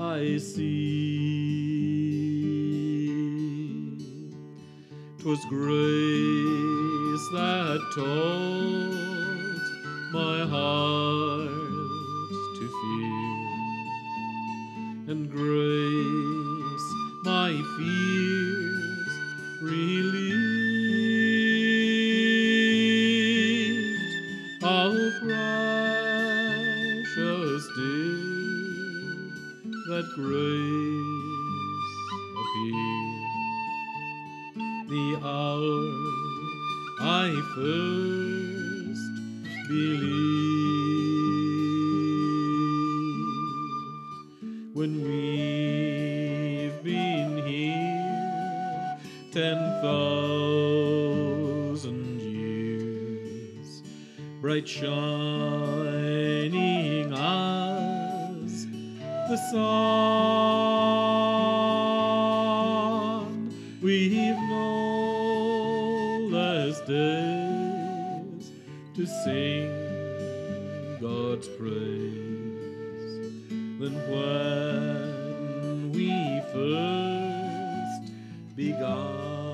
I see. 'Twas grace that taught my heart to fear, and grace my fears that grace appear the hour I first believed. When we've been here ten thousand years, bright shining the sun. We've no less days to sing God's praise than when we first begun.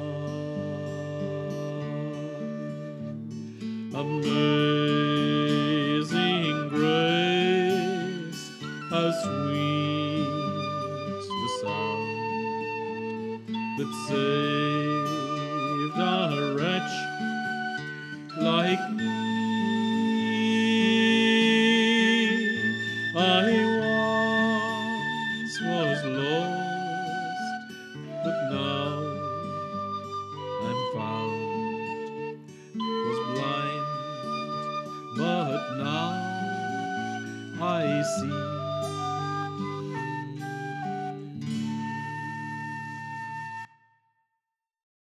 Amazing grace, how sweet the sound that saved a wretch like me. I once was lost, but now I'm found. Was blind, but now I see.